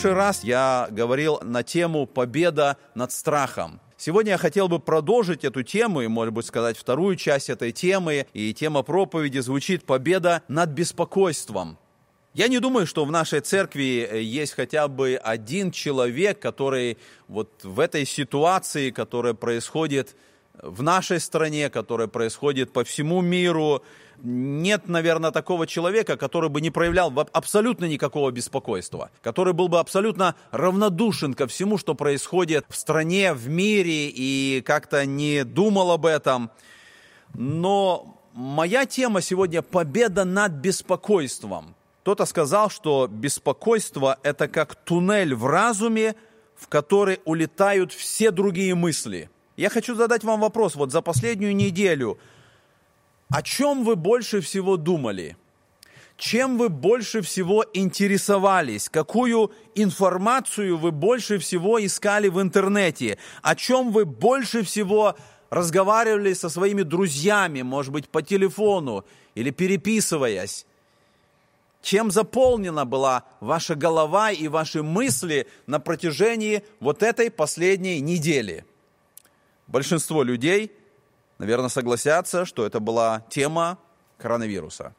прошлый раз я говорил на тему «Победа над страхом». Сегодня я хотел бы продолжить эту тему и, может быть, сказать вторую часть этой темы. И тема проповеди звучит «Победа над беспокойством». Я не думаю, что в нашей церкви э, есть хотя бы один человек, который вот в этой ситуации, которая происходит в нашей стране, которая происходит по всему миру, нет, наверное, такого человека, который бы не проявлял абсолютно никакого беспокойства, который был бы абсолютно равнодушен ко всему, что происходит в стране, в мире, и как-то не думал об этом. Но моя тема сегодня – победа над беспокойством – кто-то сказал, что беспокойство – это как туннель в разуме, в который улетают все другие мысли. Я хочу задать вам вопрос. Вот за последнюю неделю о чем вы больше всего думали? Чем вы больше всего интересовались? Какую информацию вы больше всего искали в интернете? О чем вы больше всего разговаривали со своими друзьями, может быть, по телефону или переписываясь? чем заполнена была ваша голова и ваши мысли на протяжении вот этой последней недели. Большинство людей, наверное, согласятся, что это была тема коронавируса.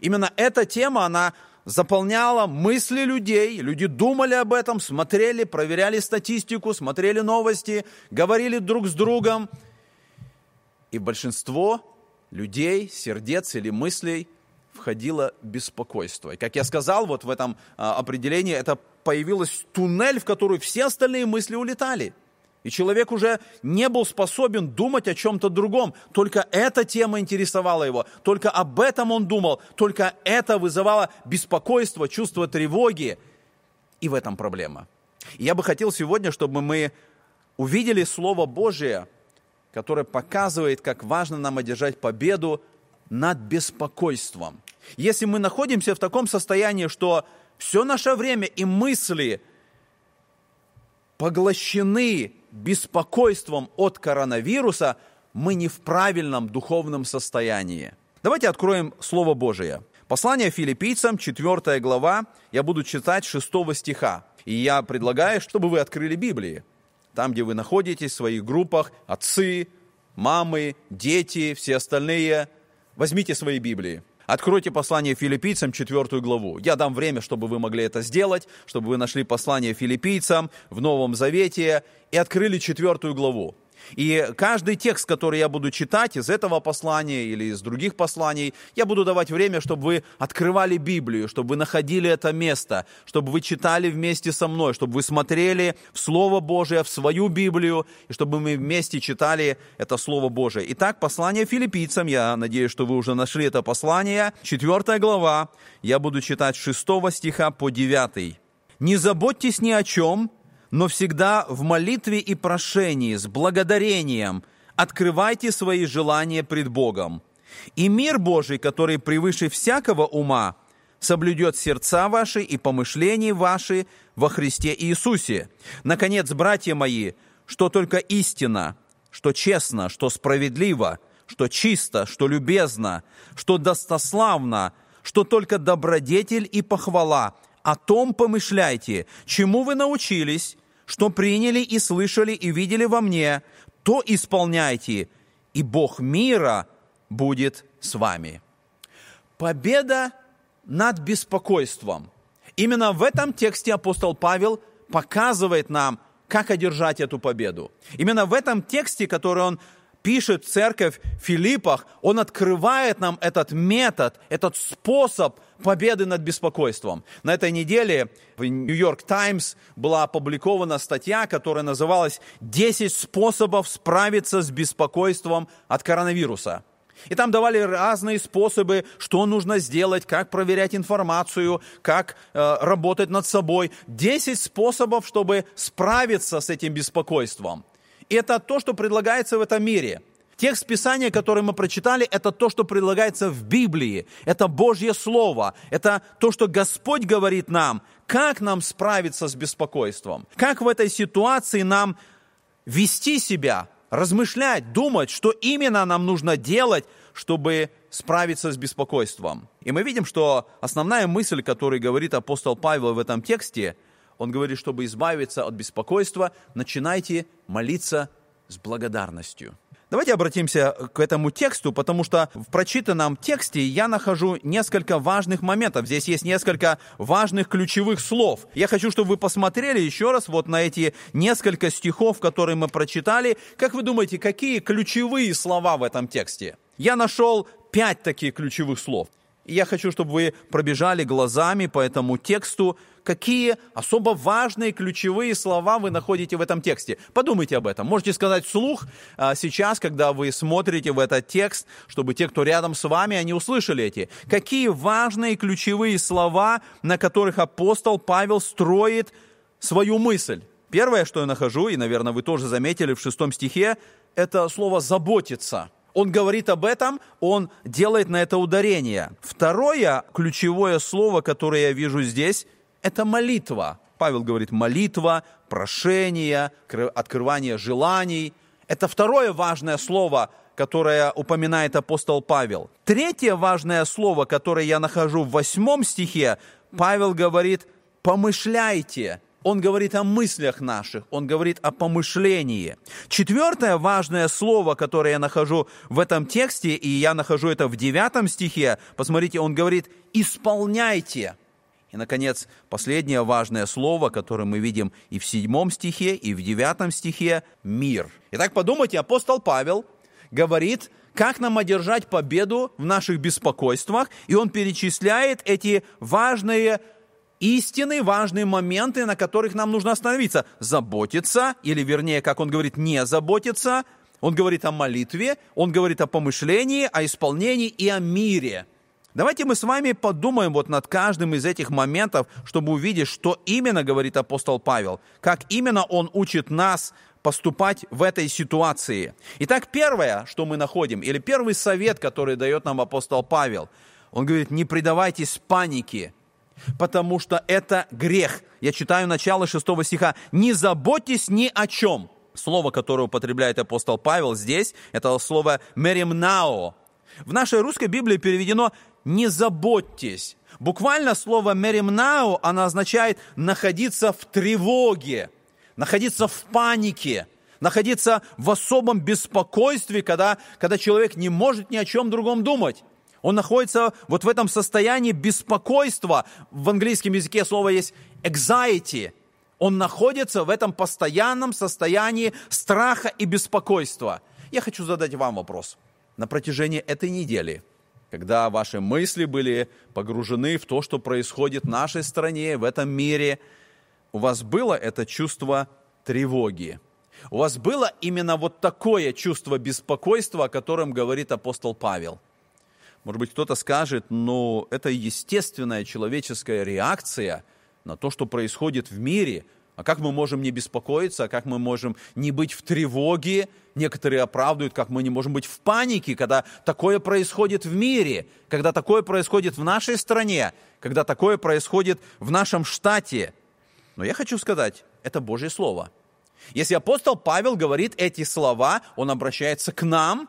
Именно эта тема, она заполняла мысли людей, люди думали об этом, смотрели, проверяли статистику, смотрели новости, говорили друг с другом. И большинство людей, сердец или мыслей – входило беспокойство. И как я сказал, вот в этом а, определении это появилось туннель, в который все остальные мысли улетали. И человек уже не был способен думать о чем-то другом. Только эта тема интересовала его. Только об этом он думал. Только это вызывало беспокойство, чувство тревоги. И в этом проблема. И я бы хотел сегодня, чтобы мы увидели Слово Божие, которое показывает, как важно нам одержать победу над беспокойством. Если мы находимся в таком состоянии, что все наше время и мысли поглощены беспокойством от коронавируса, мы не в правильном духовном состоянии. Давайте откроем Слово Божие. Послание филиппийцам, 4 глава, я буду читать 6 стиха. И я предлагаю, чтобы вы открыли Библии. Там, где вы находитесь, в своих группах, отцы, мамы, дети, все остальные, возьмите свои Библии. Откройте послание филиппийцам, четвертую главу. Я дам время, чтобы вы могли это сделать, чтобы вы нашли послание филиппийцам в Новом Завете и открыли четвертую главу. И каждый текст, который я буду читать из этого послания или из других посланий, я буду давать время, чтобы вы открывали Библию, чтобы вы находили это место, чтобы вы читали вместе со мной, чтобы вы смотрели в Слово Божие, в свою Библию, и чтобы мы вместе читали это Слово Божие. Итак, послание филиппийцам, я надеюсь, что вы уже нашли это послание, четвертая глава, я буду читать 6 стиха по 9. «Не заботьтесь ни о чем, но всегда в молитве и прошении с благодарением открывайте свои желания пред Богом. И мир Божий, который превыше всякого ума, соблюдет сердца ваши и помышления ваши во Христе Иисусе. Наконец, братья мои, что только истина, что честно, что справедливо, что чисто, что любезно, что достославно, что только добродетель и похвала – о том помышляйте, чему вы научились, что приняли и слышали и видели во мне, то исполняйте, и Бог мира будет с вами. Победа над беспокойством. Именно в этом тексте апостол Павел показывает нам, как одержать эту победу. Именно в этом тексте, который он пишет церковь в Филиппах, он открывает нам этот метод, этот способ победы над беспокойством. На этой неделе в Нью-Йорк Таймс была опубликована статья, которая называлась «10 способов справиться с беспокойством от коронавируса». И там давали разные способы, что нужно сделать, как проверять информацию, как э, работать над собой. Десять способов, чтобы справиться с этим беспокойством. И это то, что предлагается в этом мире. Текст Писания, который мы прочитали, это то, что предлагается в Библии. Это Божье Слово. Это то, что Господь говорит нам, как нам справиться с беспокойством. Как в этой ситуации нам вести себя, размышлять, думать, что именно нам нужно делать, чтобы справиться с беспокойством. И мы видим, что основная мысль, которую говорит апостол Павел в этом тексте, Он говорит, чтобы избавиться от беспокойства, начинайте молиться с благодарностью. Давайте обратимся к этому тексту, потому что в прочитанном тексте я нахожу несколько важных моментов. Здесь есть несколько важных ключевых слов. Я хочу, чтобы вы посмотрели еще раз вот на эти несколько стихов, которые мы прочитали. Как вы думаете, какие ключевые слова в этом тексте? Я нашел пять таких ключевых слов. Я хочу, чтобы вы пробежали глазами по этому тексту, какие особо важные ключевые слова вы находите в этом тексте. Подумайте об этом. Можете сказать вслух а, сейчас, когда вы смотрите в этот текст, чтобы те, кто рядом с вами, они услышали эти. Какие важные ключевые слова, на которых апостол Павел строит свою мысль. Первое, что я нахожу, и, наверное, вы тоже заметили в шестом стихе, это слово «заботиться». Он говорит об этом, он делает на это ударение. Второе ключевое слово, которое я вижу здесь, это молитва. Павел говорит молитва, прошение, открывание желаний. Это второе важное слово, которое упоминает апостол Павел. Третье важное слово, которое я нахожу в восьмом стихе, Павел говорит «помышляйте». Он говорит о мыслях наших, он говорит о помышлении. Четвертое важное слово, которое я нахожу в этом тексте, и я нахожу это в девятом стихе, посмотрите, он говорит «исполняйте». И, наконец, последнее важное слово, которое мы видим и в седьмом стихе, и в девятом стихе – мир. Итак, подумайте, апостол Павел говорит, как нам одержать победу в наших беспокойствах, и он перечисляет эти важные истины, важные моменты, на которых нам нужно остановиться. Заботиться, или вернее, как он говорит, не заботиться. Он говорит о молитве, он говорит о помышлении, о исполнении и о мире. Давайте мы с вами подумаем вот над каждым из этих моментов, чтобы увидеть, что именно говорит апостол Павел, как именно он учит нас поступать в этой ситуации. Итак, первое, что мы находим, или первый совет, который дает нам апостол Павел, он говорит, не предавайтесь панике, потому что это грех. Я читаю начало 6 стиха. «Не заботьтесь ни о чем». Слово, которое употребляет апостол Павел здесь, это слово «меримнао». В нашей русской Библии переведено «не заботьтесь». Буквально слово «меримнао» оно означает находиться в тревоге, находиться в панике, находиться в особом беспокойстве, когда, когда человек не может ни о чем другом думать. Он находится вот в этом состоянии беспокойства. В английском языке слово есть anxiety. Он находится в этом постоянном состоянии страха и беспокойства. Я хочу задать вам вопрос. На протяжении этой недели, когда ваши мысли были погружены в то, что происходит в нашей стране, в этом мире, у вас было это чувство тревоги. У вас было именно вот такое чувство беспокойства, о котором говорит апостол Павел – может быть, кто-то скажет, но это естественная человеческая реакция на то, что происходит в мире. А как мы можем не беспокоиться, а как мы можем не быть в тревоге? Некоторые оправдывают, как мы не можем быть в панике, когда такое происходит в мире, когда такое происходит в нашей стране, когда такое происходит в нашем штате. Но я хочу сказать, это Божье Слово. Если апостол Павел говорит эти слова, он обращается к нам,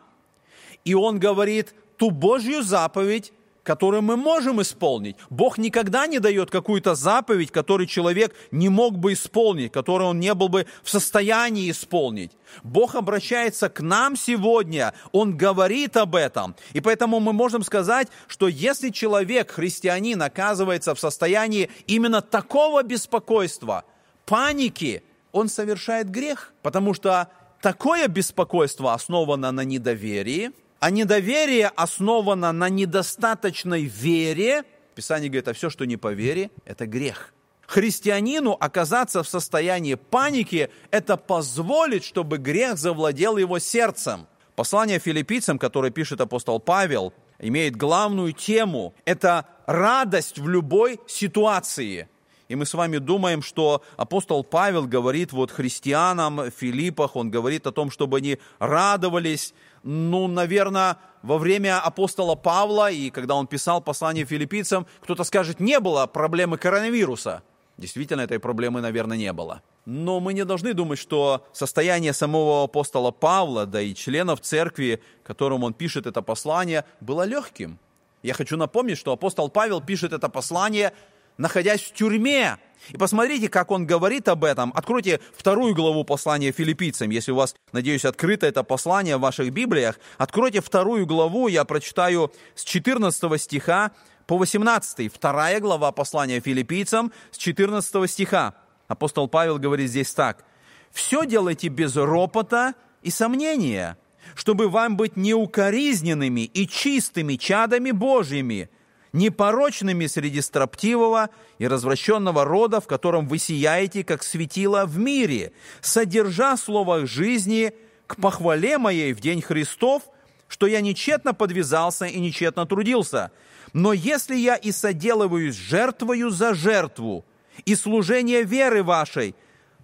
и он говорит, ту Божью заповедь, которую мы можем исполнить. Бог никогда не дает какую-то заповедь, которую человек не мог бы исполнить, которую он не был бы в состоянии исполнить. Бог обращается к нам сегодня, Он говорит об этом. И поэтому мы можем сказать, что если человек, христианин, оказывается в состоянии именно такого беспокойства, паники, он совершает грех, потому что такое беспокойство основано на недоверии – а недоверие основано на недостаточной вере. Писание говорит, а все, что не по вере, это грех. Христианину оказаться в состоянии паники – это позволить, чтобы грех завладел его сердцем. Послание филиппийцам, которое пишет апостол Павел, имеет главную тему – это радость в любой ситуации. И мы с вами думаем, что апостол Павел говорит вот христианам Филиппах, он говорит о том, чтобы они радовались ну, наверное, во время апостола Павла и когда он писал послание филиппийцам, кто-то скажет, не было проблемы коронавируса. Действительно, этой проблемы, наверное, не было. Но мы не должны думать, что состояние самого апостола Павла, да и членов церкви, которым он пишет это послание, было легким. Я хочу напомнить, что апостол Павел пишет это послание находясь в тюрьме. И посмотрите, как он говорит об этом. Откройте вторую главу послания филиппийцам. Если у вас, надеюсь, открыто это послание в ваших Библиях, откройте вторую главу, я прочитаю с 14 стиха по 18. Вторая глава послания филиппийцам с 14 стиха. Апостол Павел говорит здесь так. «Все делайте без ропота и сомнения, чтобы вам быть неукоризненными и чистыми чадами Божьими, непорочными среди строптивого и развращенного рода, в котором вы сияете, как светило в мире, содержа слово жизни к похвале моей в день Христов, что я нечетно подвязался и нечетно трудился. Но если я и соделываюсь жертвою за жертву и служение веры вашей,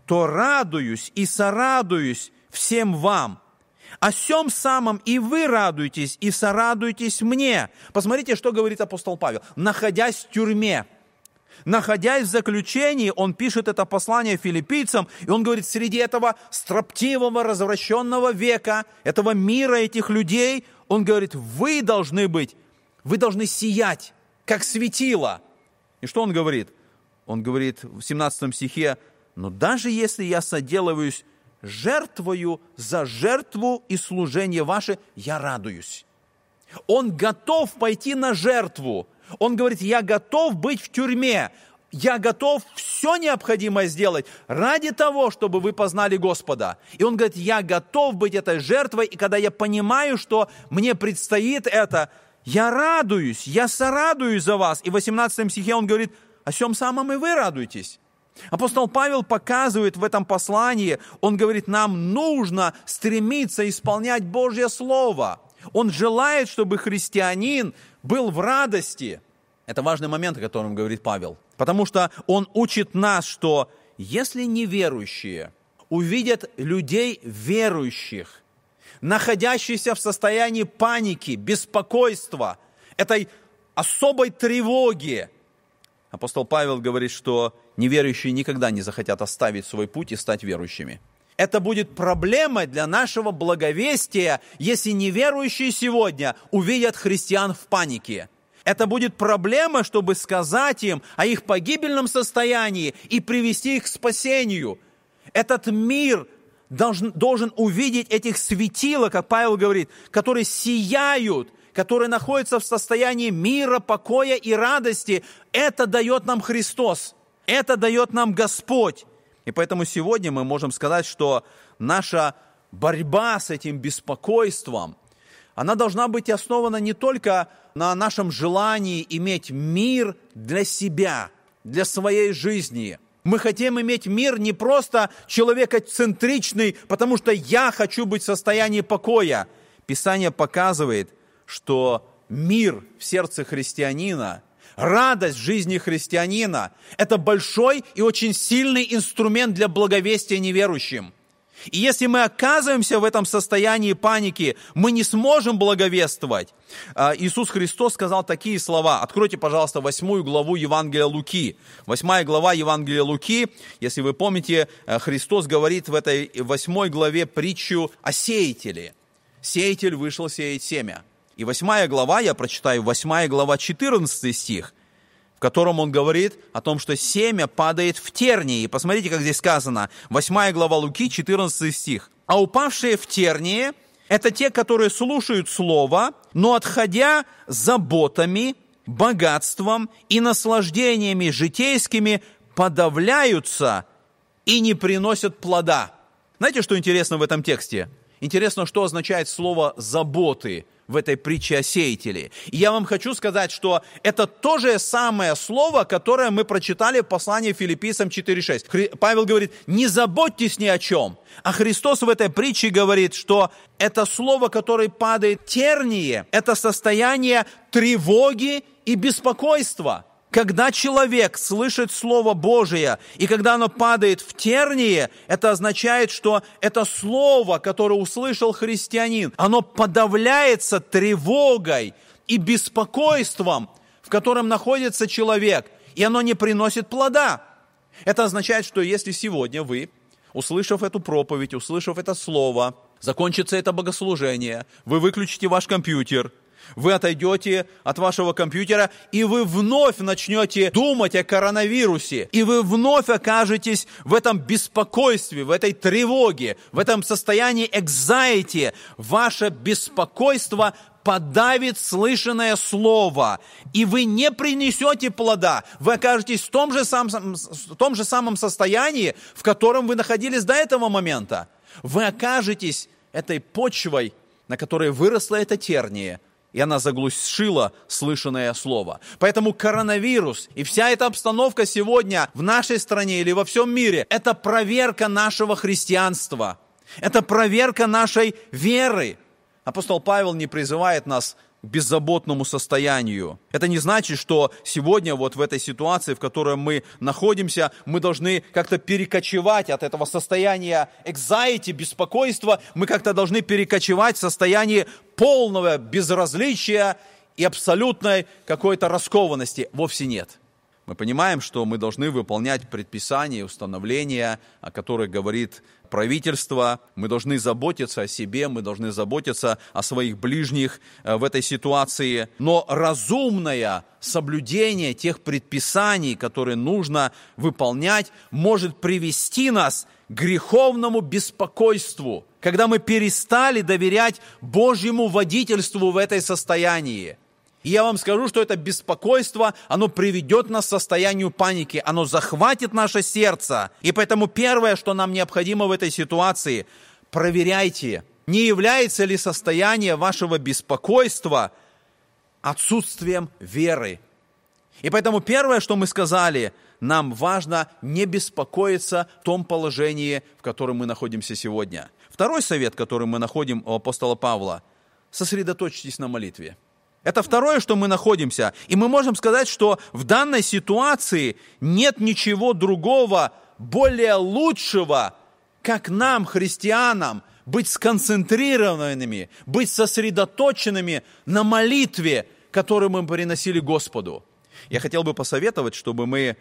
то радуюсь и сорадуюсь всем вам – о сем самом и вы радуетесь, и сорадуетесь мне. Посмотрите, что говорит апостол Павел. Находясь в тюрьме, находясь в заключении, он пишет это послание филиппийцам, и он говорит, среди этого строптивого, развращенного века, этого мира, этих людей, он говорит, вы должны быть, вы должны сиять, как светило. И что он говорит? Он говорит в 17 стихе, но даже если я соделываюсь жертвою за жертву и служение ваше я радуюсь. Он готов пойти на жертву. Он говорит, я готов быть в тюрьме. Я готов все необходимое сделать ради того, чтобы вы познали Господа. И он говорит, я готов быть этой жертвой, и когда я понимаю, что мне предстоит это, я радуюсь, я сорадуюсь за вас. И в 18 стихе он говорит, о чем самом и вы радуетесь. Апостол Павел показывает в этом послании, он говорит, нам нужно стремиться исполнять Божье Слово. Он желает, чтобы христианин был в радости. Это важный момент, о котором говорит Павел. Потому что он учит нас, что если неверующие увидят людей верующих, находящихся в состоянии паники, беспокойства, этой особой тревоги, апостол Павел говорит, что неверующие никогда не захотят оставить свой путь и стать верующими. Это будет проблемой для нашего благовестия, если неверующие сегодня увидят христиан в панике. Это будет проблема, чтобы сказать им о их погибельном состоянии и привести их к спасению. Этот мир должен, должен увидеть этих светила, как Павел говорит, которые сияют, которые находятся в состоянии мира, покоя и радости. Это дает нам Христос. Это дает нам Господь. И поэтому сегодня мы можем сказать, что наша борьба с этим беспокойством, она должна быть основана не только на нашем желании иметь мир для себя, для своей жизни. Мы хотим иметь мир не просто человекоцентричный, потому что я хочу быть в состоянии покоя. Писание показывает, что мир в сердце христианина радость жизни христианина – это большой и очень сильный инструмент для благовестия неверующим. И если мы оказываемся в этом состоянии паники, мы не сможем благовествовать. А, Иисус Христос сказал такие слова. Откройте, пожалуйста, восьмую главу Евангелия Луки. Восьмая глава Евангелия Луки. Если вы помните, э, Христос говорит в этой восьмой главе притчу о сеятеле. Сеятель вышел сеять семя. И восьмая глава, я прочитаю, восьмая глава, 14 стих, в котором он говорит о том, что семя падает в тернии. И посмотрите, как здесь сказано. Восьмая глава Луки, 14 стих. «А упавшие в тернии – это те, которые слушают Слово, но отходя заботами, богатством и наслаждениями житейскими подавляются и не приносят плода». Знаете, что интересно в этом тексте? Интересно, что означает слово «заботы» в этой притче о сеятеле. И я вам хочу сказать, что это то же самое слово, которое мы прочитали в послании филиппийцам 4.6. Павел говорит, не заботьтесь ни о чем. А Христос в этой притче говорит, что это слово, которое падает терние, это состояние тревоги и беспокойства. Когда человек слышит Слово Божие, и когда оно падает в тернии, это означает, что это Слово, которое услышал христианин, оно подавляется тревогой и беспокойством, в котором находится человек, и оно не приносит плода. Это означает, что если сегодня вы, услышав эту проповедь, услышав это слово, закончится это богослужение, вы выключите ваш компьютер – Вы отойдете от вашего компьютера, и вы вновь начнете думать о коронавирусе. И вы вновь окажетесь в этом беспокойстве, в этой тревоге, в этом состоянии anxiety. Ваше беспокойство подавит слышанное слово, и вы не принесете плода. Вы окажетесь в том же, самом, в том же самом состоянии, в котором вы находились до этого момента. Вы окажетесь этой почвой, на которой выросла эта терния, и она заглушила слышанное слово. Поэтому коронавирус и вся эта обстановка сегодня в нашей стране или во всем мире – это проверка нашего христианства, это проверка нашей веры. Апостол Павел не призывает нас беззаботному состоянию. Это не значит, что сегодня вот в этой ситуации, в которой мы находимся, мы должны как-то перекочевать от этого состояния anxiety, беспокойства, мы как-то должны перекочевать в состояние полного безразличия и абсолютной какой-то раскованности. Вовсе нет. Мы понимаем, что мы должны выполнять предписания, установления, о которых говорит правительство. Мы должны заботиться о себе, мы должны заботиться о своих ближних э, в этой ситуации. Но разумное соблюдение тех предписаний, которые нужно выполнять, может привести нас к греховному беспокойству, когда мы перестали доверять Божьему водительству в этой состоянии – и я вам скажу, что это беспокойство, оно приведет нас к состоянию паники, оно захватит наше сердце. И поэтому первое, что нам необходимо в этой ситуации, проверяйте, не является ли состояние вашего беспокойства отсутствием веры. И поэтому первое, что мы сказали, нам важно не беспокоиться в том положении, в котором мы находимся сегодня. Второй совет, который мы находим у апостола Павла, сосредоточьтесь на молитве. Это второе, что мы находимся. И мы можем сказать, что в данной ситуации нет ничего другого, более лучшего, как нам, христианам, быть сконцентрированными, быть сосредоточенными на молитве, которую мы приносили Господу. Я хотел бы посоветовать, чтобы мы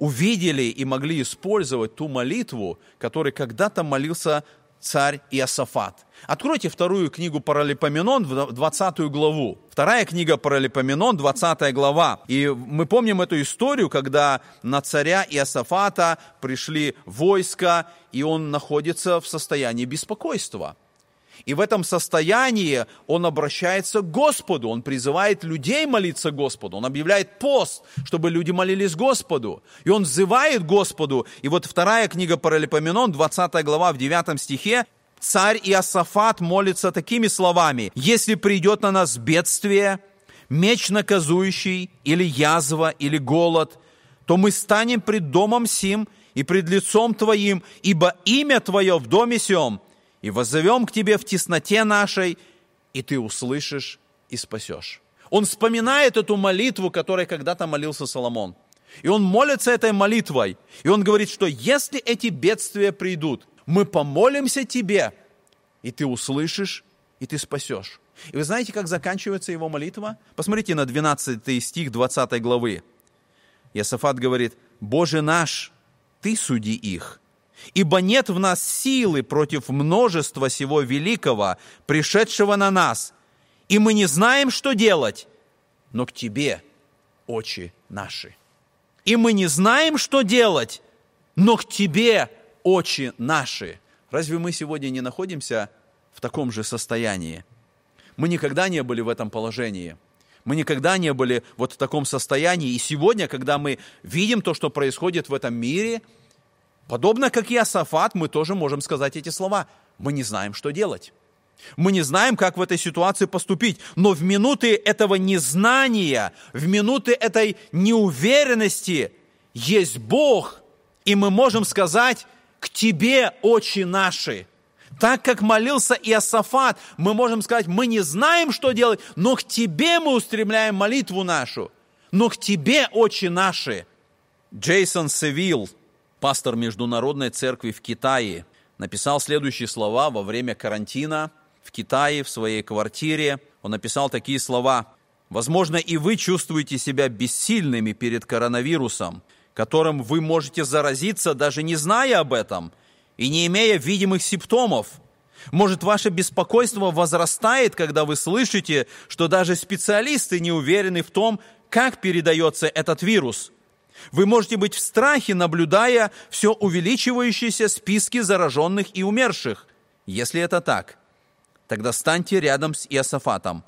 увидели и могли использовать ту молитву, которой когда-то молился царь Иосафат. Откройте вторую книгу Паралипоменон, 20 главу. Вторая книга Паралипоменон, 20 глава. И мы помним эту историю, когда на царя Иосафата пришли войска, и он находится в состоянии беспокойства. И в этом состоянии он обращается к Господу, он призывает людей молиться Господу, он объявляет пост, чтобы люди молились Господу. И он взывает Господу. И вот вторая книга Паралипоменон, 20 глава в 9 стихе, царь Иосафат молится такими словами. «Если придет на нас бедствие, меч наказующий, или язва, или голод, то мы станем пред домом сим и пред лицом Твоим, ибо имя Твое в доме сем, и воззовем к тебе в тесноте нашей, и ты услышишь и спасешь. Он вспоминает эту молитву, которой когда-то молился Соломон. И он молится этой молитвой. И он говорит, что если эти бедствия придут, мы помолимся тебе, и ты услышишь, и ты спасешь. И вы знаете, как заканчивается его молитва? Посмотрите на 12 стих 20 главы. Иосафат говорит, «Боже наш, Ты суди их, Ибо нет в нас силы против множества сего великого, пришедшего на нас, и мы не знаем, что делать, но к Тебе очи наши. И мы не знаем, что делать, но к Тебе очи наши. Разве мы сегодня не находимся в таком же состоянии? Мы никогда не были в этом положении. Мы никогда не были вот в таком состоянии. И сегодня, когда мы видим то, что происходит в этом мире – Подобно как и Асафат, мы тоже можем сказать эти слова. Мы не знаем, что делать. Мы не знаем, как в этой ситуации поступить. Но в минуты этого незнания, в минуты этой неуверенности есть Бог. И мы можем сказать, к Тебе, очи наши. Так как молился Иосафат, мы можем сказать, мы не знаем, что делать, но к Тебе мы устремляем молитву нашу. Но к Тебе, очи наши. Джейсон Севилл, пастор Международной церкви в Китае, написал следующие слова во время карантина в Китае, в своей квартире. Он написал такие слова. «Возможно, и вы чувствуете себя бессильными перед коронавирусом, которым вы можете заразиться, даже не зная об этом и не имея видимых симптомов. Может, ваше беспокойство возрастает, когда вы слышите, что даже специалисты не уверены в том, как передается этот вирус. Вы можете быть в страхе, наблюдая все увеличивающиеся списки зараженных и умерших. Если это так, тогда станьте рядом с Иосафатом,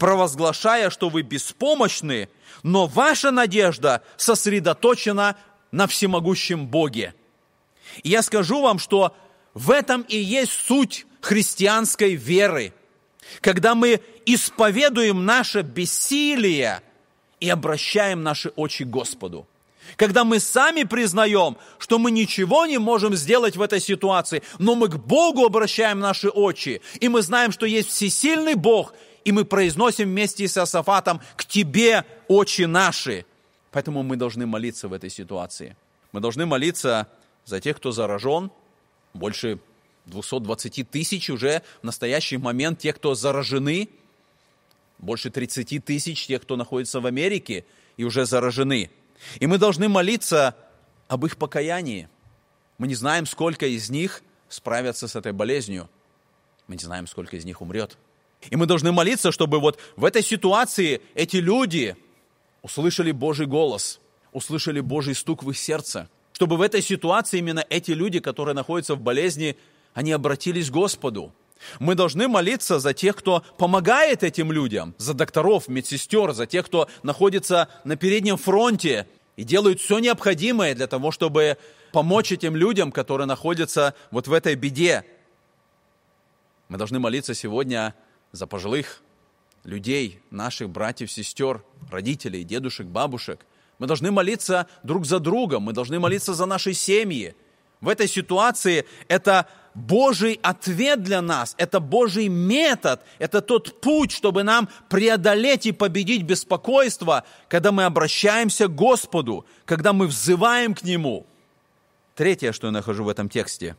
провозглашая, что вы беспомощны, но ваша надежда сосредоточена на всемогущем Боге. И я скажу вам, что в этом и есть суть христианской веры, когда мы исповедуем наше бессилие и обращаем наши очи к Господу. Когда мы сами признаем, что мы ничего не можем сделать в этой ситуации, но мы к Богу обращаем наши очи, и мы знаем, что есть всесильный Бог, и мы произносим вместе с Асафатом «К Тебе, очи наши». Поэтому мы должны молиться в этой ситуации. Мы должны молиться за тех, кто заражен, больше 220 тысяч уже в настоящий момент тех, кто заражены, больше 30 тысяч тех, кто находится в Америке и уже заражены. И мы должны молиться об их покаянии. Мы не знаем, сколько из них справятся с этой болезнью. Мы не знаем, сколько из них умрет. И мы должны молиться, чтобы вот в этой ситуации эти люди услышали Божий голос, услышали Божий стук в их сердце. Чтобы в этой ситуации именно эти люди, которые находятся в болезни, они обратились к Господу. Мы должны молиться за тех, кто помогает этим людям, за докторов, медсестер, за тех, кто находится на переднем фронте и делают все необходимое для того, чтобы помочь этим людям, которые находятся вот в этой беде. Мы должны молиться сегодня за пожилых людей, наших братьев, сестер, родителей, дедушек, бабушек. Мы должны молиться друг за другом, мы должны молиться за наши семьи. В этой ситуации это Божий ответ для нас, это Божий метод, это тот путь, чтобы нам преодолеть и победить беспокойство, когда мы обращаемся к Господу, когда мы взываем к Нему. Третье, что я нахожу в этом тексте.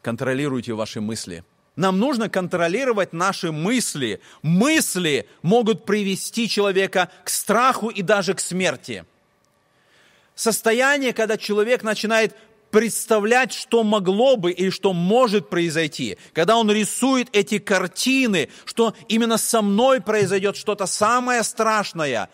Контролируйте ваши мысли. Нам нужно контролировать наши мысли. Мысли могут привести человека к страху и даже к смерти. Состояние, когда человек начинает представлять, что могло бы и что может произойти. Когда он рисует эти картины, что именно со мной произойдет что-то самое страшное,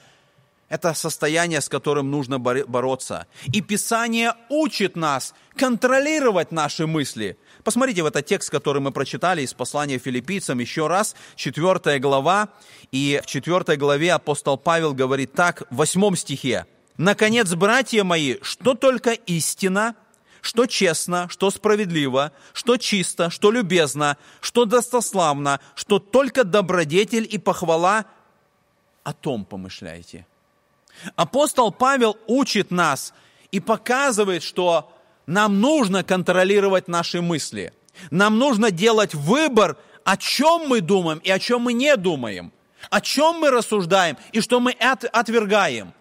это состояние, с которым нужно бороться. И Писание учит нас контролировать наши мысли. Посмотрите в этот текст, который мы прочитали из послания филиппийцам еще раз, 4 глава. И в 4 главе апостол Павел говорит так, в 8 стихе. «Наконец, братья мои, что только истина, что честно, что справедливо, что чисто, что любезно, что достославно, что только добродетель и похвала, о том помышляйте. Апостол Павел учит нас и показывает, что нам нужно контролировать наши мысли. Нам нужно делать выбор, о чем мы думаем и о чем мы не думаем, о чем мы рассуждаем и что мы отвергаем.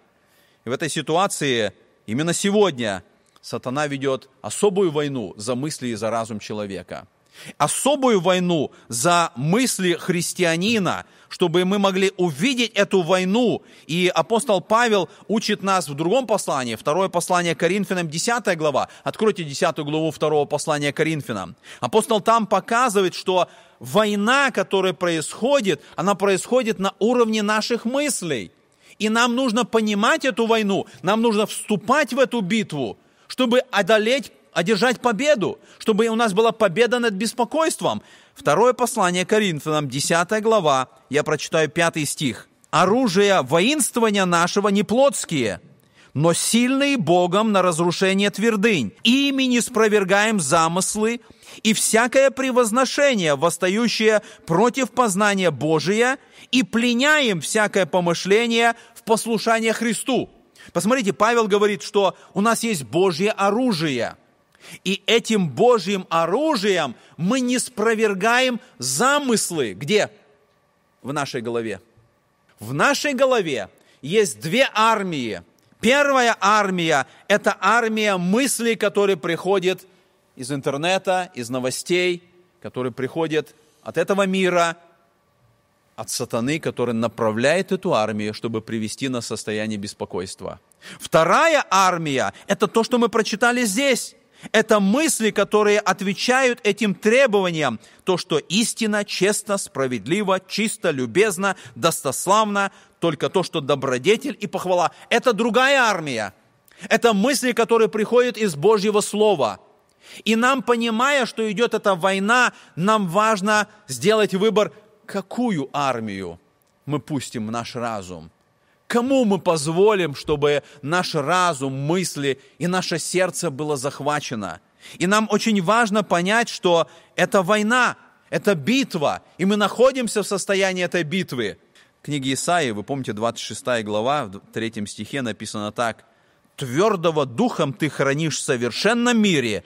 И в этой ситуации именно сегодня сатана ведет особую войну за мысли и за разум человека. Особую войну за мысли христианина, чтобы мы могли увидеть эту войну. И апостол Павел учит нас в другом послании, второе послание Коринфянам, 10 глава. Откройте 10 главу второго послания Коринфянам. Апостол там показывает, что война, которая происходит, она происходит на уровне наших мыслей. И нам нужно понимать эту войну, нам нужно вступать в эту битву, чтобы одолеть, одержать победу, чтобы у нас была победа над беспокойством. Второе послание Коринфянам, 10 глава, я прочитаю 5 стих. «Оружие воинствования нашего не плотские, но сильные Богом на разрушение твердынь. Ими не спровергаем замыслы и всякое превозношение, восстающее против познания Божия, и пленяем всякое помышление в послушание Христу». Посмотрите, Павел говорит, что у нас есть Божье оружие. И этим Божьим оружием мы не спровергаем замыслы. Где? В нашей голове. В нашей голове есть две армии. Первая армия – это армия мыслей, которые приходят из интернета, из новостей, которые приходят от этого мира – от сатаны, который направляет эту армию, чтобы привести нас в состояние беспокойства. Вторая армия – это то, что мы прочитали здесь. Это мысли, которые отвечают этим требованиям. То, что истина, честно, справедливо, чисто, любезно, достославно, только то, что добродетель и похвала. Это другая армия. Это мысли, которые приходят из Божьего Слова. И нам, понимая, что идет эта война, нам важно сделать выбор, какую армию мы пустим в наш разум. Кому мы позволим, чтобы наш разум, мысли и наше сердце было захвачено? И нам очень важно понять, что это война, это битва, и мы находимся в состоянии этой битвы. В книге Исаии, вы помните, 26 глава, в 3 стихе написано так. «Твердого духом ты хранишь в совершенном мире,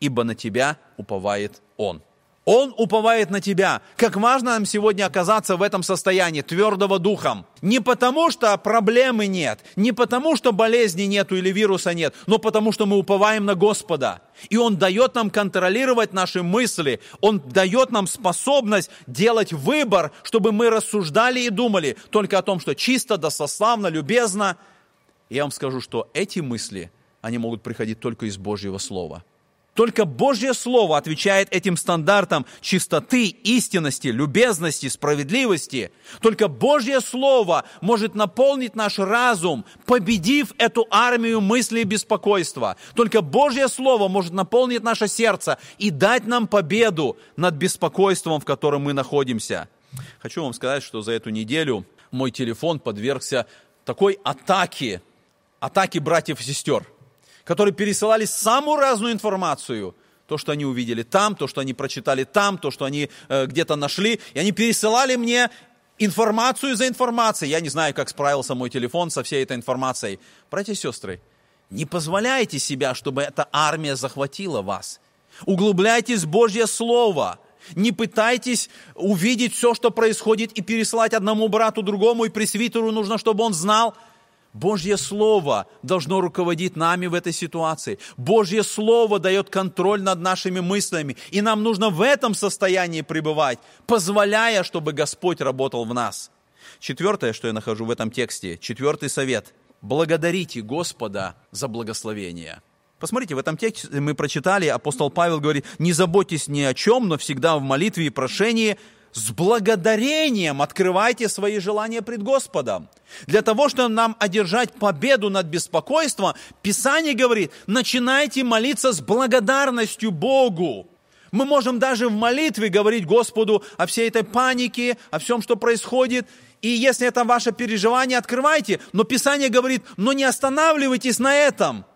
ибо на тебя уповает Он». Он уповает на тебя. Как важно нам сегодня оказаться в этом состоянии, твердого духом. Не потому, что проблемы нет, не потому, что болезни нету или вируса нет, но потому, что мы уповаем на Господа. И Он дает нам контролировать наши мысли. Он дает нам способность делать выбор, чтобы мы рассуждали и думали только о том, что чисто, достославно, любезно. Я вам скажу, что эти мысли, они могут приходить только из Божьего Слова – только Божье Слово отвечает этим стандартам чистоты, истинности, любезности, справедливости. Только Божье Слово может наполнить наш разум, победив эту армию мыслей и беспокойства. Только Божье Слово может наполнить наше сердце и дать нам победу над беспокойством, в котором мы находимся. Хочу вам сказать, что за эту неделю мой телефон подвергся такой атаке, атаке братьев и сестер – которые пересылали самую разную информацию. То, что они увидели там, то, что они прочитали там, то, что они э, где-то нашли. И они пересылали мне информацию за информацией. Я не знаю, как справился мой телефон со всей этой информацией. Братья и сестры, не позволяйте себя, чтобы эта армия захватила вас. Углубляйтесь в Божье Слово. Не пытайтесь увидеть все, что происходит, и переслать одному брату другому, и пресвитеру нужно, чтобы он знал – Божье Слово должно руководить нами в этой ситуации. Божье Слово дает контроль над нашими мыслями. И нам нужно в этом состоянии пребывать, позволяя, чтобы Господь работал в нас. Четвертое, что я нахожу в этом тексте, четвертый совет. Благодарите Господа за благословение. Посмотрите, в этом тексте мы прочитали, апостол Павел говорит, не заботьтесь ни о чем, но всегда в молитве и прошении с благодарением открывайте свои желания пред Господом. Для того, чтобы нам одержать победу над беспокойством, Писание говорит, начинайте молиться с благодарностью Богу. Мы можем даже в молитве говорить Господу о всей этой панике, о всем, что происходит. И если это ваше переживание, открывайте. Но Писание говорит, но не останавливайтесь на этом –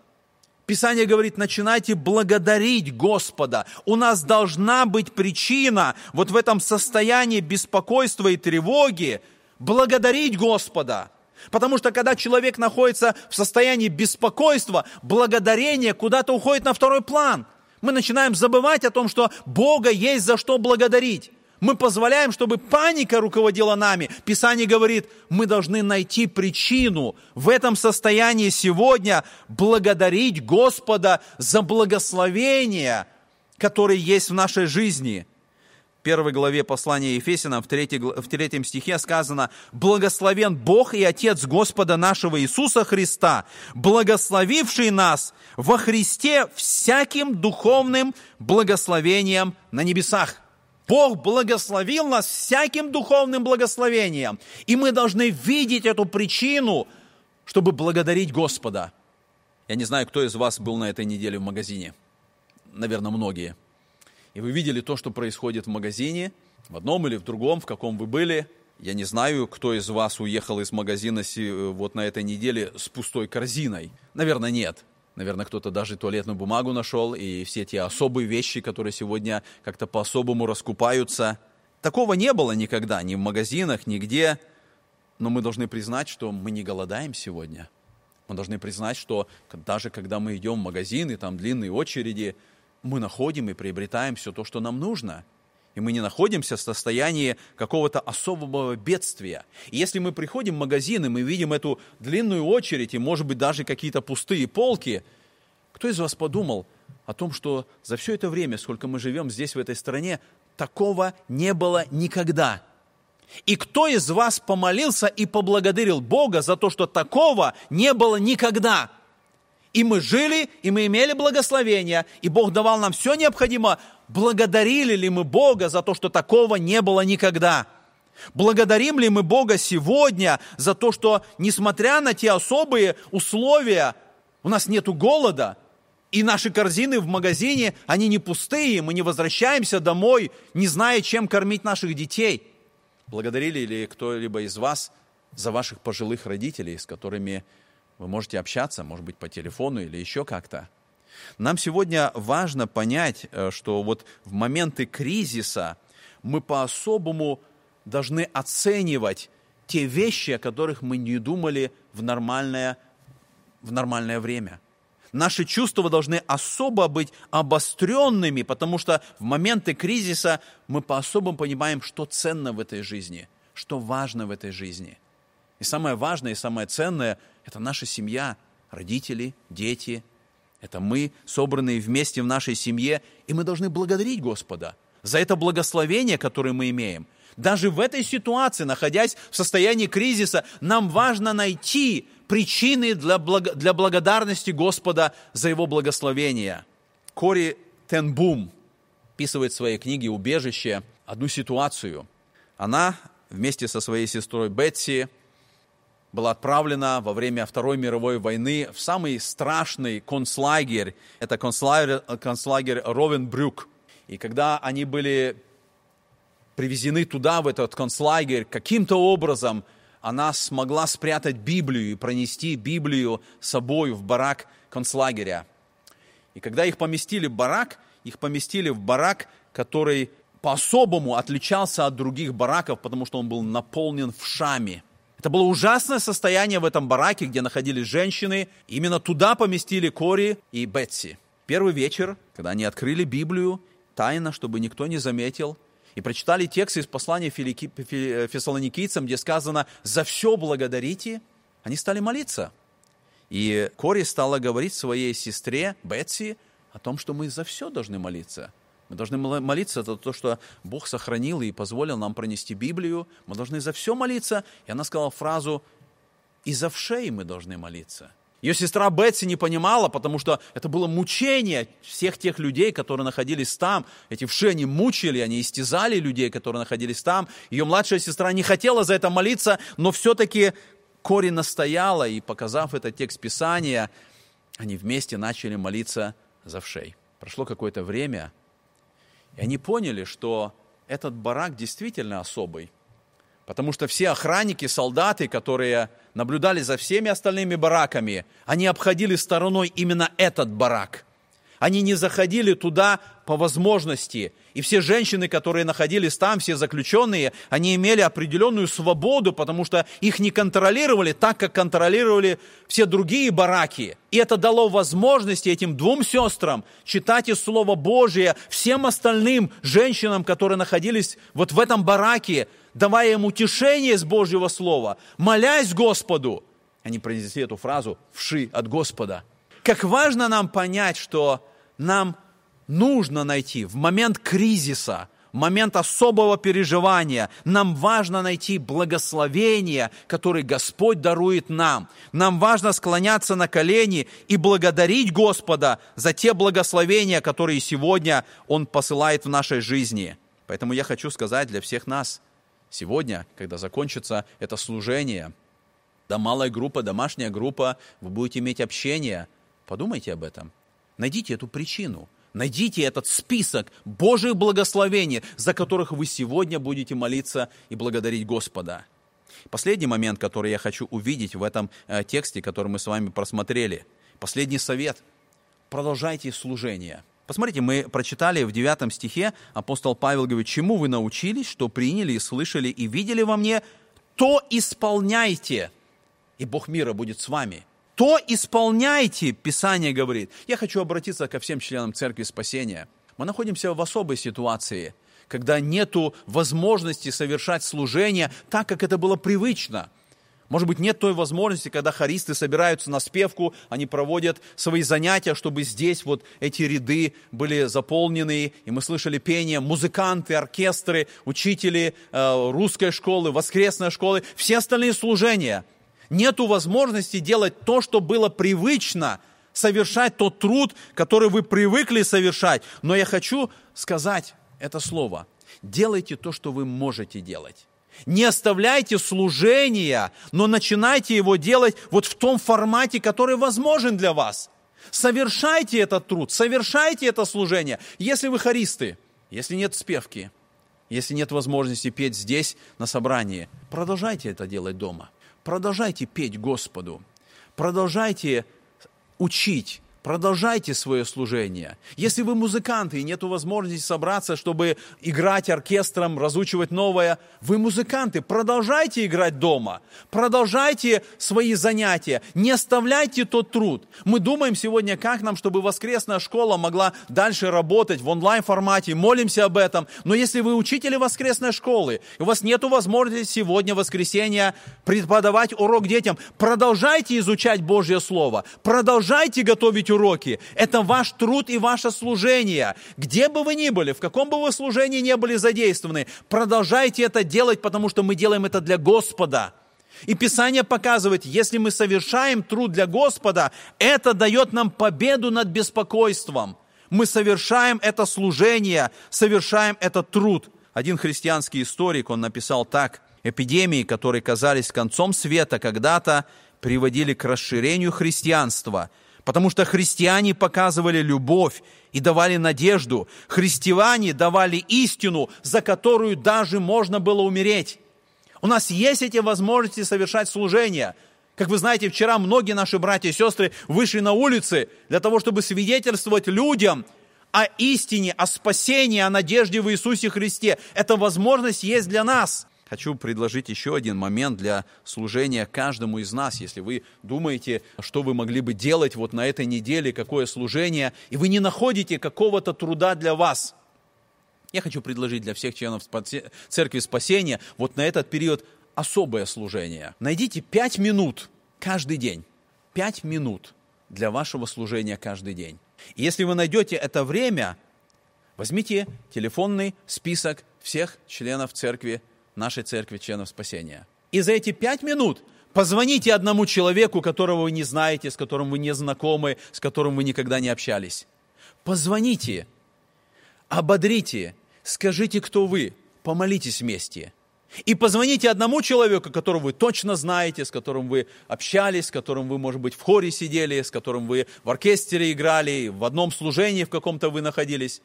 Писание говорит, начинайте благодарить Господа. У нас должна быть причина вот в этом состоянии беспокойства и тревоги благодарить Господа. Потому что когда человек находится в состоянии беспокойства, благодарение куда-то уходит на второй план. Мы начинаем забывать о том, что Бога есть за что благодарить. Мы позволяем, чтобы паника руководила нами. Писание говорит, мы должны найти причину в этом состоянии сегодня благодарить Господа за благословение, которое есть в нашей жизни. В первой главе послания Ефесянам в, третьей, в третьем стихе сказано «Благословен Бог и Отец Господа нашего Иисуса Христа, благословивший нас во Христе всяким духовным благословением на небесах». Бог благословил нас всяким духовным благословением. И мы должны видеть эту причину, чтобы благодарить Господа. Я не знаю, кто из вас был на этой неделе в магазине. Наверное, многие. И вы видели то, что происходит в магазине, в одном или в другом, в каком вы были. Я не знаю, кто из вас уехал из магазина вот на этой неделе с пустой корзиной. Наверное, нет. Наверное, кто-то даже туалетную бумагу нашел, и все те особые вещи, которые сегодня как-то по-особому раскупаются. Такого не было никогда, ни в магазинах, нигде. Но мы должны признать, что мы не голодаем сегодня. Мы должны признать, что даже когда мы идем в магазин, и там длинные очереди, мы находим и приобретаем все то, что нам нужно – и мы не находимся в состоянии какого-то особого бедствия. И если мы приходим в магазин, и мы видим эту длинную очередь, и, может быть, даже какие-то пустые полки, кто из вас подумал о том, что за все это время, сколько мы живем здесь, в этой стране, такого не было никогда? И кто из вас помолился и поблагодарил Бога за то, что такого не было никогда? и мы жили, и мы имели благословение, и Бог давал нам все необходимое. Благодарили ли мы Бога за то, что такого не было никогда? Благодарим ли мы Бога сегодня за то, что, несмотря на те особые условия, у нас нет голода, и наши корзины в магазине, они не пустые, мы не возвращаемся домой, не зная, чем кормить наших детей. Благодарили ли кто-либо из вас за ваших пожилых родителей, с которыми вы можете общаться, может быть, по телефону или еще как-то? Нам сегодня важно понять, э, что вот в моменты кризиса мы по-особому должны оценивать те вещи, о которых мы не думали в нормальное, в нормальное время. Наши чувства должны особо быть обостренными, потому что в моменты кризиса мы по-особому понимаем, что ценно в этой жизни, что важно в этой жизни. И самое важное и самое ценное – это наша семья, родители, дети. Это мы, собранные вместе в нашей семье, и мы должны благодарить Господа за это благословение, которое мы имеем – даже в этой ситуации, находясь в состоянии кризиса, нам важно найти причины для, благ... для благодарности Господа за Его благословение. Кори Тенбум описывает в своей книге «Убежище» одну ситуацию. Она вместе со своей сестрой Бетси была отправлена во время Второй мировой войны в самый страшный концлагерь. Это концлагерь, концлагерь Ровенбрюк. И когда они были привезены туда, в этот концлагерь, каким-то образом она смогла спрятать Библию и пронести Библию с собой в барак концлагеря. И когда их поместили в барак, их поместили в барак, который по-особому отличался от других бараков, потому что он был наполнен вшами. Это было ужасное состояние в этом бараке, где находились женщины. Именно туда поместили Кори и Бетси. Первый вечер, когда они открыли Библию, тайно, чтобы никто не заметил, и прочитали текст из послания фессалоникийцам, где сказано «За все благодарите», они стали молиться. И Кори стала говорить своей сестре Бетси о том, что мы за все должны молиться. Мы должны молиться за то, что Бог сохранил и позволил нам пронести Библию. Мы должны за все молиться. И она сказала фразу «И за вшей мы должны молиться». Ее сестра Бетси не понимала, потому что это было мучение всех тех людей, которые находились там. Эти вши, они мучили, они истязали людей, которые находились там. Ее младшая сестра не хотела за это молиться, но все-таки Кори настояла, и показав этот текст Писания, они вместе начали молиться за вшей. Прошло какое-то время, и они поняли, что этот барак действительно особый. Потому что все охранники, солдаты, которые наблюдали за всеми остальными бараками, они обходили стороной именно этот барак. Они не заходили туда по возможности. И все женщины, которые находились там, все заключенные, они имели определенную свободу, потому что их не контролировали так, как контролировали все другие бараки. И это дало возможность этим двум сестрам читать из Слова Божия всем остальным женщинам, которые находились вот в этом бараке, давая им утешение с Божьего Слова, молясь Господу. Они произнесли эту фразу «вши от Господа». Как важно нам понять, что нам нужно найти в момент кризиса, в момент особого переживания, нам важно найти благословение, которое Господь дарует нам. Нам важно склоняться на колени и благодарить Господа за те благословения, которые сегодня Он посылает в нашей жизни. Поэтому я хочу сказать для всех нас, Сегодня, когда закончится это служение, да малая группа, домашняя группа, вы будете иметь общение. Подумайте об этом. Найдите эту причину. Найдите этот список Божьих благословений, за которых вы сегодня будете молиться и благодарить Господа. Последний момент, который я хочу увидеть в этом э, тексте, который мы с вами просмотрели. Последний совет. Продолжайте служение. Посмотрите, мы прочитали в 9 стихе, апостол Павел говорит, «Чему вы научились, что приняли и слышали и видели во мне, то исполняйте, и Бог мира будет с вами». То исполняйте, Писание говорит. Я хочу обратиться ко всем членам Церкви Спасения. Мы находимся в особой ситуации, когда нет возможности совершать служение так, как это было привычно – может быть, нет той возможности, когда хористы собираются на спевку, они проводят свои занятия, чтобы здесь вот эти ряды были заполнены, и мы слышали пение, музыканты, оркестры, учители э, русской школы, воскресной школы, все остальные служения. Нету возможности делать то, что было привычно совершать тот труд, который вы привыкли совершать. Но я хочу сказать это слово. Делайте то, что вы можете делать. Не оставляйте служение, но начинайте его делать вот в том формате, который возможен для вас. Совершайте этот труд, совершайте это служение. Если вы хористы, если нет спевки, если нет возможности петь здесь, на собрании, продолжайте это делать дома. Продолжайте петь Господу. Продолжайте учить продолжайте свое служение. Если вы музыканты и нет возможности собраться, чтобы играть оркестром, разучивать новое, вы музыканты, продолжайте играть дома, продолжайте свои занятия, не оставляйте тот труд. Мы думаем сегодня, как нам, чтобы воскресная школа могла дальше работать в онлайн-формате, молимся об этом. Но если вы учители воскресной школы, и у вас нет возможности сегодня, воскресенье, преподавать урок детям, продолжайте изучать Божье Слово, продолжайте готовить уроки. Это ваш труд и ваше служение. Где бы вы ни были, в каком бы вы служении не были задействованы, продолжайте это делать, потому что мы делаем это для Господа. И Писание показывает, если мы совершаем труд для Господа, это дает нам победу над беспокойством. Мы совершаем это служение, совершаем этот труд. Один христианский историк, он написал так, эпидемии, которые казались концом света когда-то, приводили к расширению христианства – потому что христиане показывали любовь и давали надежду. Христиане давали истину, за которую даже можно было умереть. У нас есть эти возможности совершать служение. Как вы знаете, вчера многие наши братья и сестры вышли на улицы для того, чтобы свидетельствовать людям о истине, о спасении, о надежде в Иисусе Христе. Эта возможность есть для нас. Хочу предложить еще один момент для служения каждому из нас. Если вы думаете, что вы могли бы делать вот на этой неделе, какое служение, и вы не находите какого-то труда для вас, я хочу предложить для всех членов Церкви Спасения вот на этот период особое служение. Найдите пять минут каждый день. Пять минут для вашего служения каждый день. И если вы найдете это время, возьмите телефонный список всех членов Церкви нашей церкви членов спасения. И за эти пять минут позвоните одному человеку, которого вы не знаете, с которым вы не знакомы, с которым вы никогда не общались. Позвоните, ободрите, скажите, кто вы, помолитесь вместе. И позвоните одному человеку, которого вы точно знаете, с которым вы общались, с которым вы, может быть, в хоре сидели, с которым вы в оркестре играли, в одном служении в каком-то вы находились.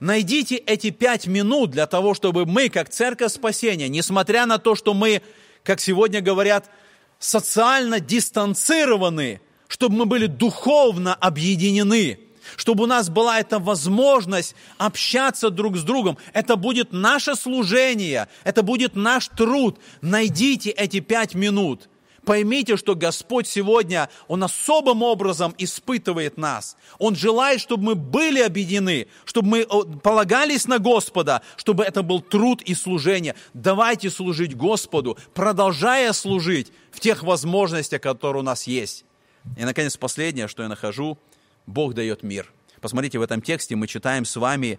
Найдите эти пять минут для того, чтобы мы, как Церковь Спасения, несмотря на то, что мы, как сегодня говорят, социально дистанцированы, чтобы мы были духовно объединены, чтобы у нас была эта возможность общаться друг с другом. Это будет наше служение, это будет наш труд. Найдите эти пять минут – Поймите, что Господь сегодня, Он особым образом испытывает нас. Он желает, чтобы мы были объединены, чтобы мы полагались на Господа, чтобы это был труд и служение. Давайте служить Господу, продолжая служить в тех возможностях, которые у нас есть. И, наконец, последнее, что я нахожу, Бог дает мир. Посмотрите, в этом тексте мы читаем с вами,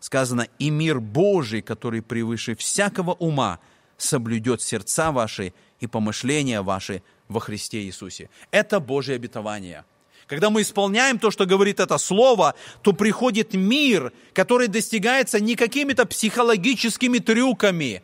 сказано, «И мир Божий, который превыше всякого ума, соблюдет сердца ваши и помышления ваши во Христе Иисусе. Это Божье обетование. Когда мы исполняем то, что говорит это слово, то приходит мир, который достигается не какими-то психологическими трюками.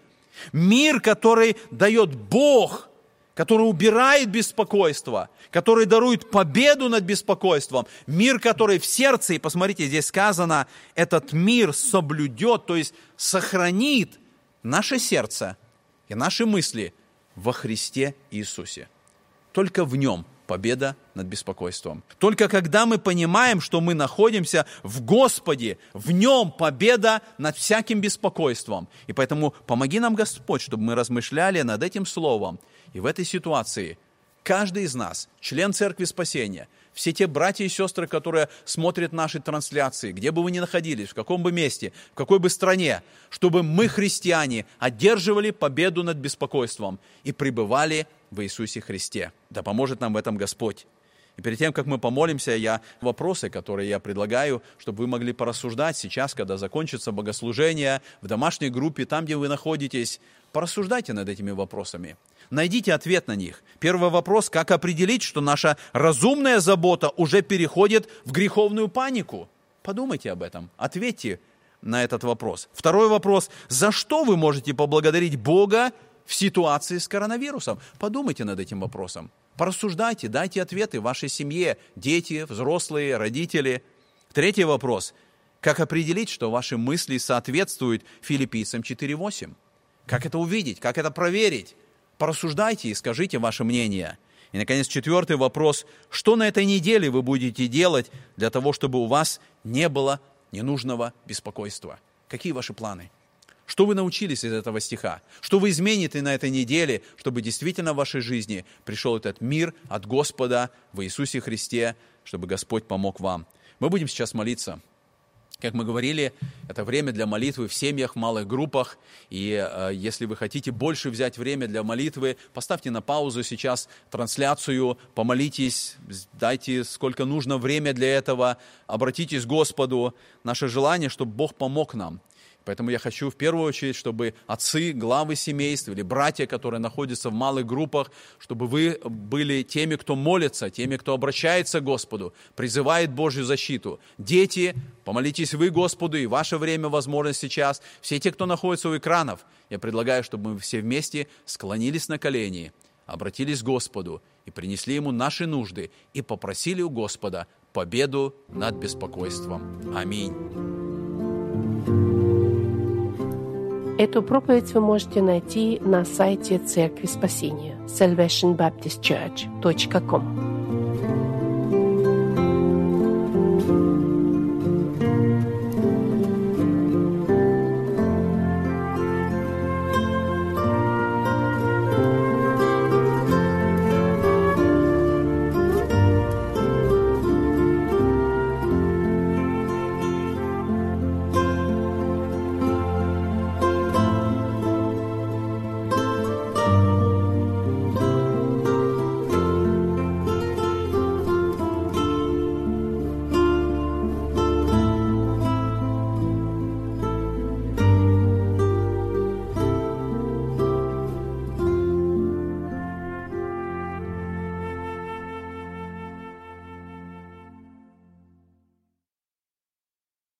Мир, который дает Бог, который убирает беспокойство, который дарует победу над беспокойством. Мир, который в сердце, и посмотрите, здесь сказано, этот мир соблюдет, то есть сохранит наше сердце и наши мысли во Христе Иисусе. Только в Нем победа над беспокойством. Только когда мы понимаем, что мы находимся в Господе, в Нем победа над всяким беспокойством. И поэтому помоги нам, Господь, чтобы мы размышляли над этим словом. И в этой ситуации каждый из нас, член Церкви Спасения – все те братья и сестры, которые смотрят наши трансляции, где бы вы ни находились, в каком бы месте, в какой бы стране, чтобы мы, христиане, одерживали победу над беспокойством и пребывали в Иисусе Христе. Да поможет нам в этом Господь. И перед тем, как мы помолимся, я вопросы, которые я предлагаю, чтобы вы могли порассуждать сейчас, когда закончится богослужение, в домашней группе, там, где вы находитесь, порассуждайте над этими вопросами. Найдите ответ на них. Первый вопрос, как определить, что наша разумная забота уже переходит в греховную панику? Подумайте об этом, ответьте на этот вопрос. Второй вопрос, за что вы можете поблагодарить Бога в ситуации с коронавирусом? Подумайте над этим вопросом. Порассуждайте, дайте ответы вашей семье, дети, взрослые, родители. Третий вопрос. Как определить, что ваши мысли соответствуют филиппийцам 4.8? Как это увидеть? Как это проверить? Порассуждайте и скажите ваше мнение. И, наконец, четвертый вопрос. Что на этой неделе вы будете делать для того, чтобы у вас не было ненужного беспокойства? Какие ваши планы? Что вы научились из этого стиха? Что вы измените на этой неделе, чтобы действительно в вашей жизни пришел этот мир от Господа в Иисусе Христе, чтобы Господь помог вам? Мы будем сейчас молиться. Как мы говорили, это время для молитвы в семьях, в малых группах. И э, если вы хотите больше взять время для молитвы, поставьте на паузу сейчас трансляцию, помолитесь, дайте сколько нужно время для этого, обратитесь к Господу. Наше желание, чтобы Бог помог нам. Поэтому я хочу в первую очередь, чтобы отцы, главы семейств или братья, которые находятся в малых группах, чтобы вы были теми, кто молится, теми, кто обращается к Господу, призывает Божью защиту. Дети, помолитесь вы Господу, и ваше время, возможно, сейчас. Все те, кто находится у экранов, я предлагаю, чтобы мы все вместе склонились на колени, обратились к Господу и принесли Ему наши нужды и попросили у Господа победу над беспокойством. Аминь. Эту проповедь вы можете найти на сайте Церкви Спасения salvationbaptistchurch.com.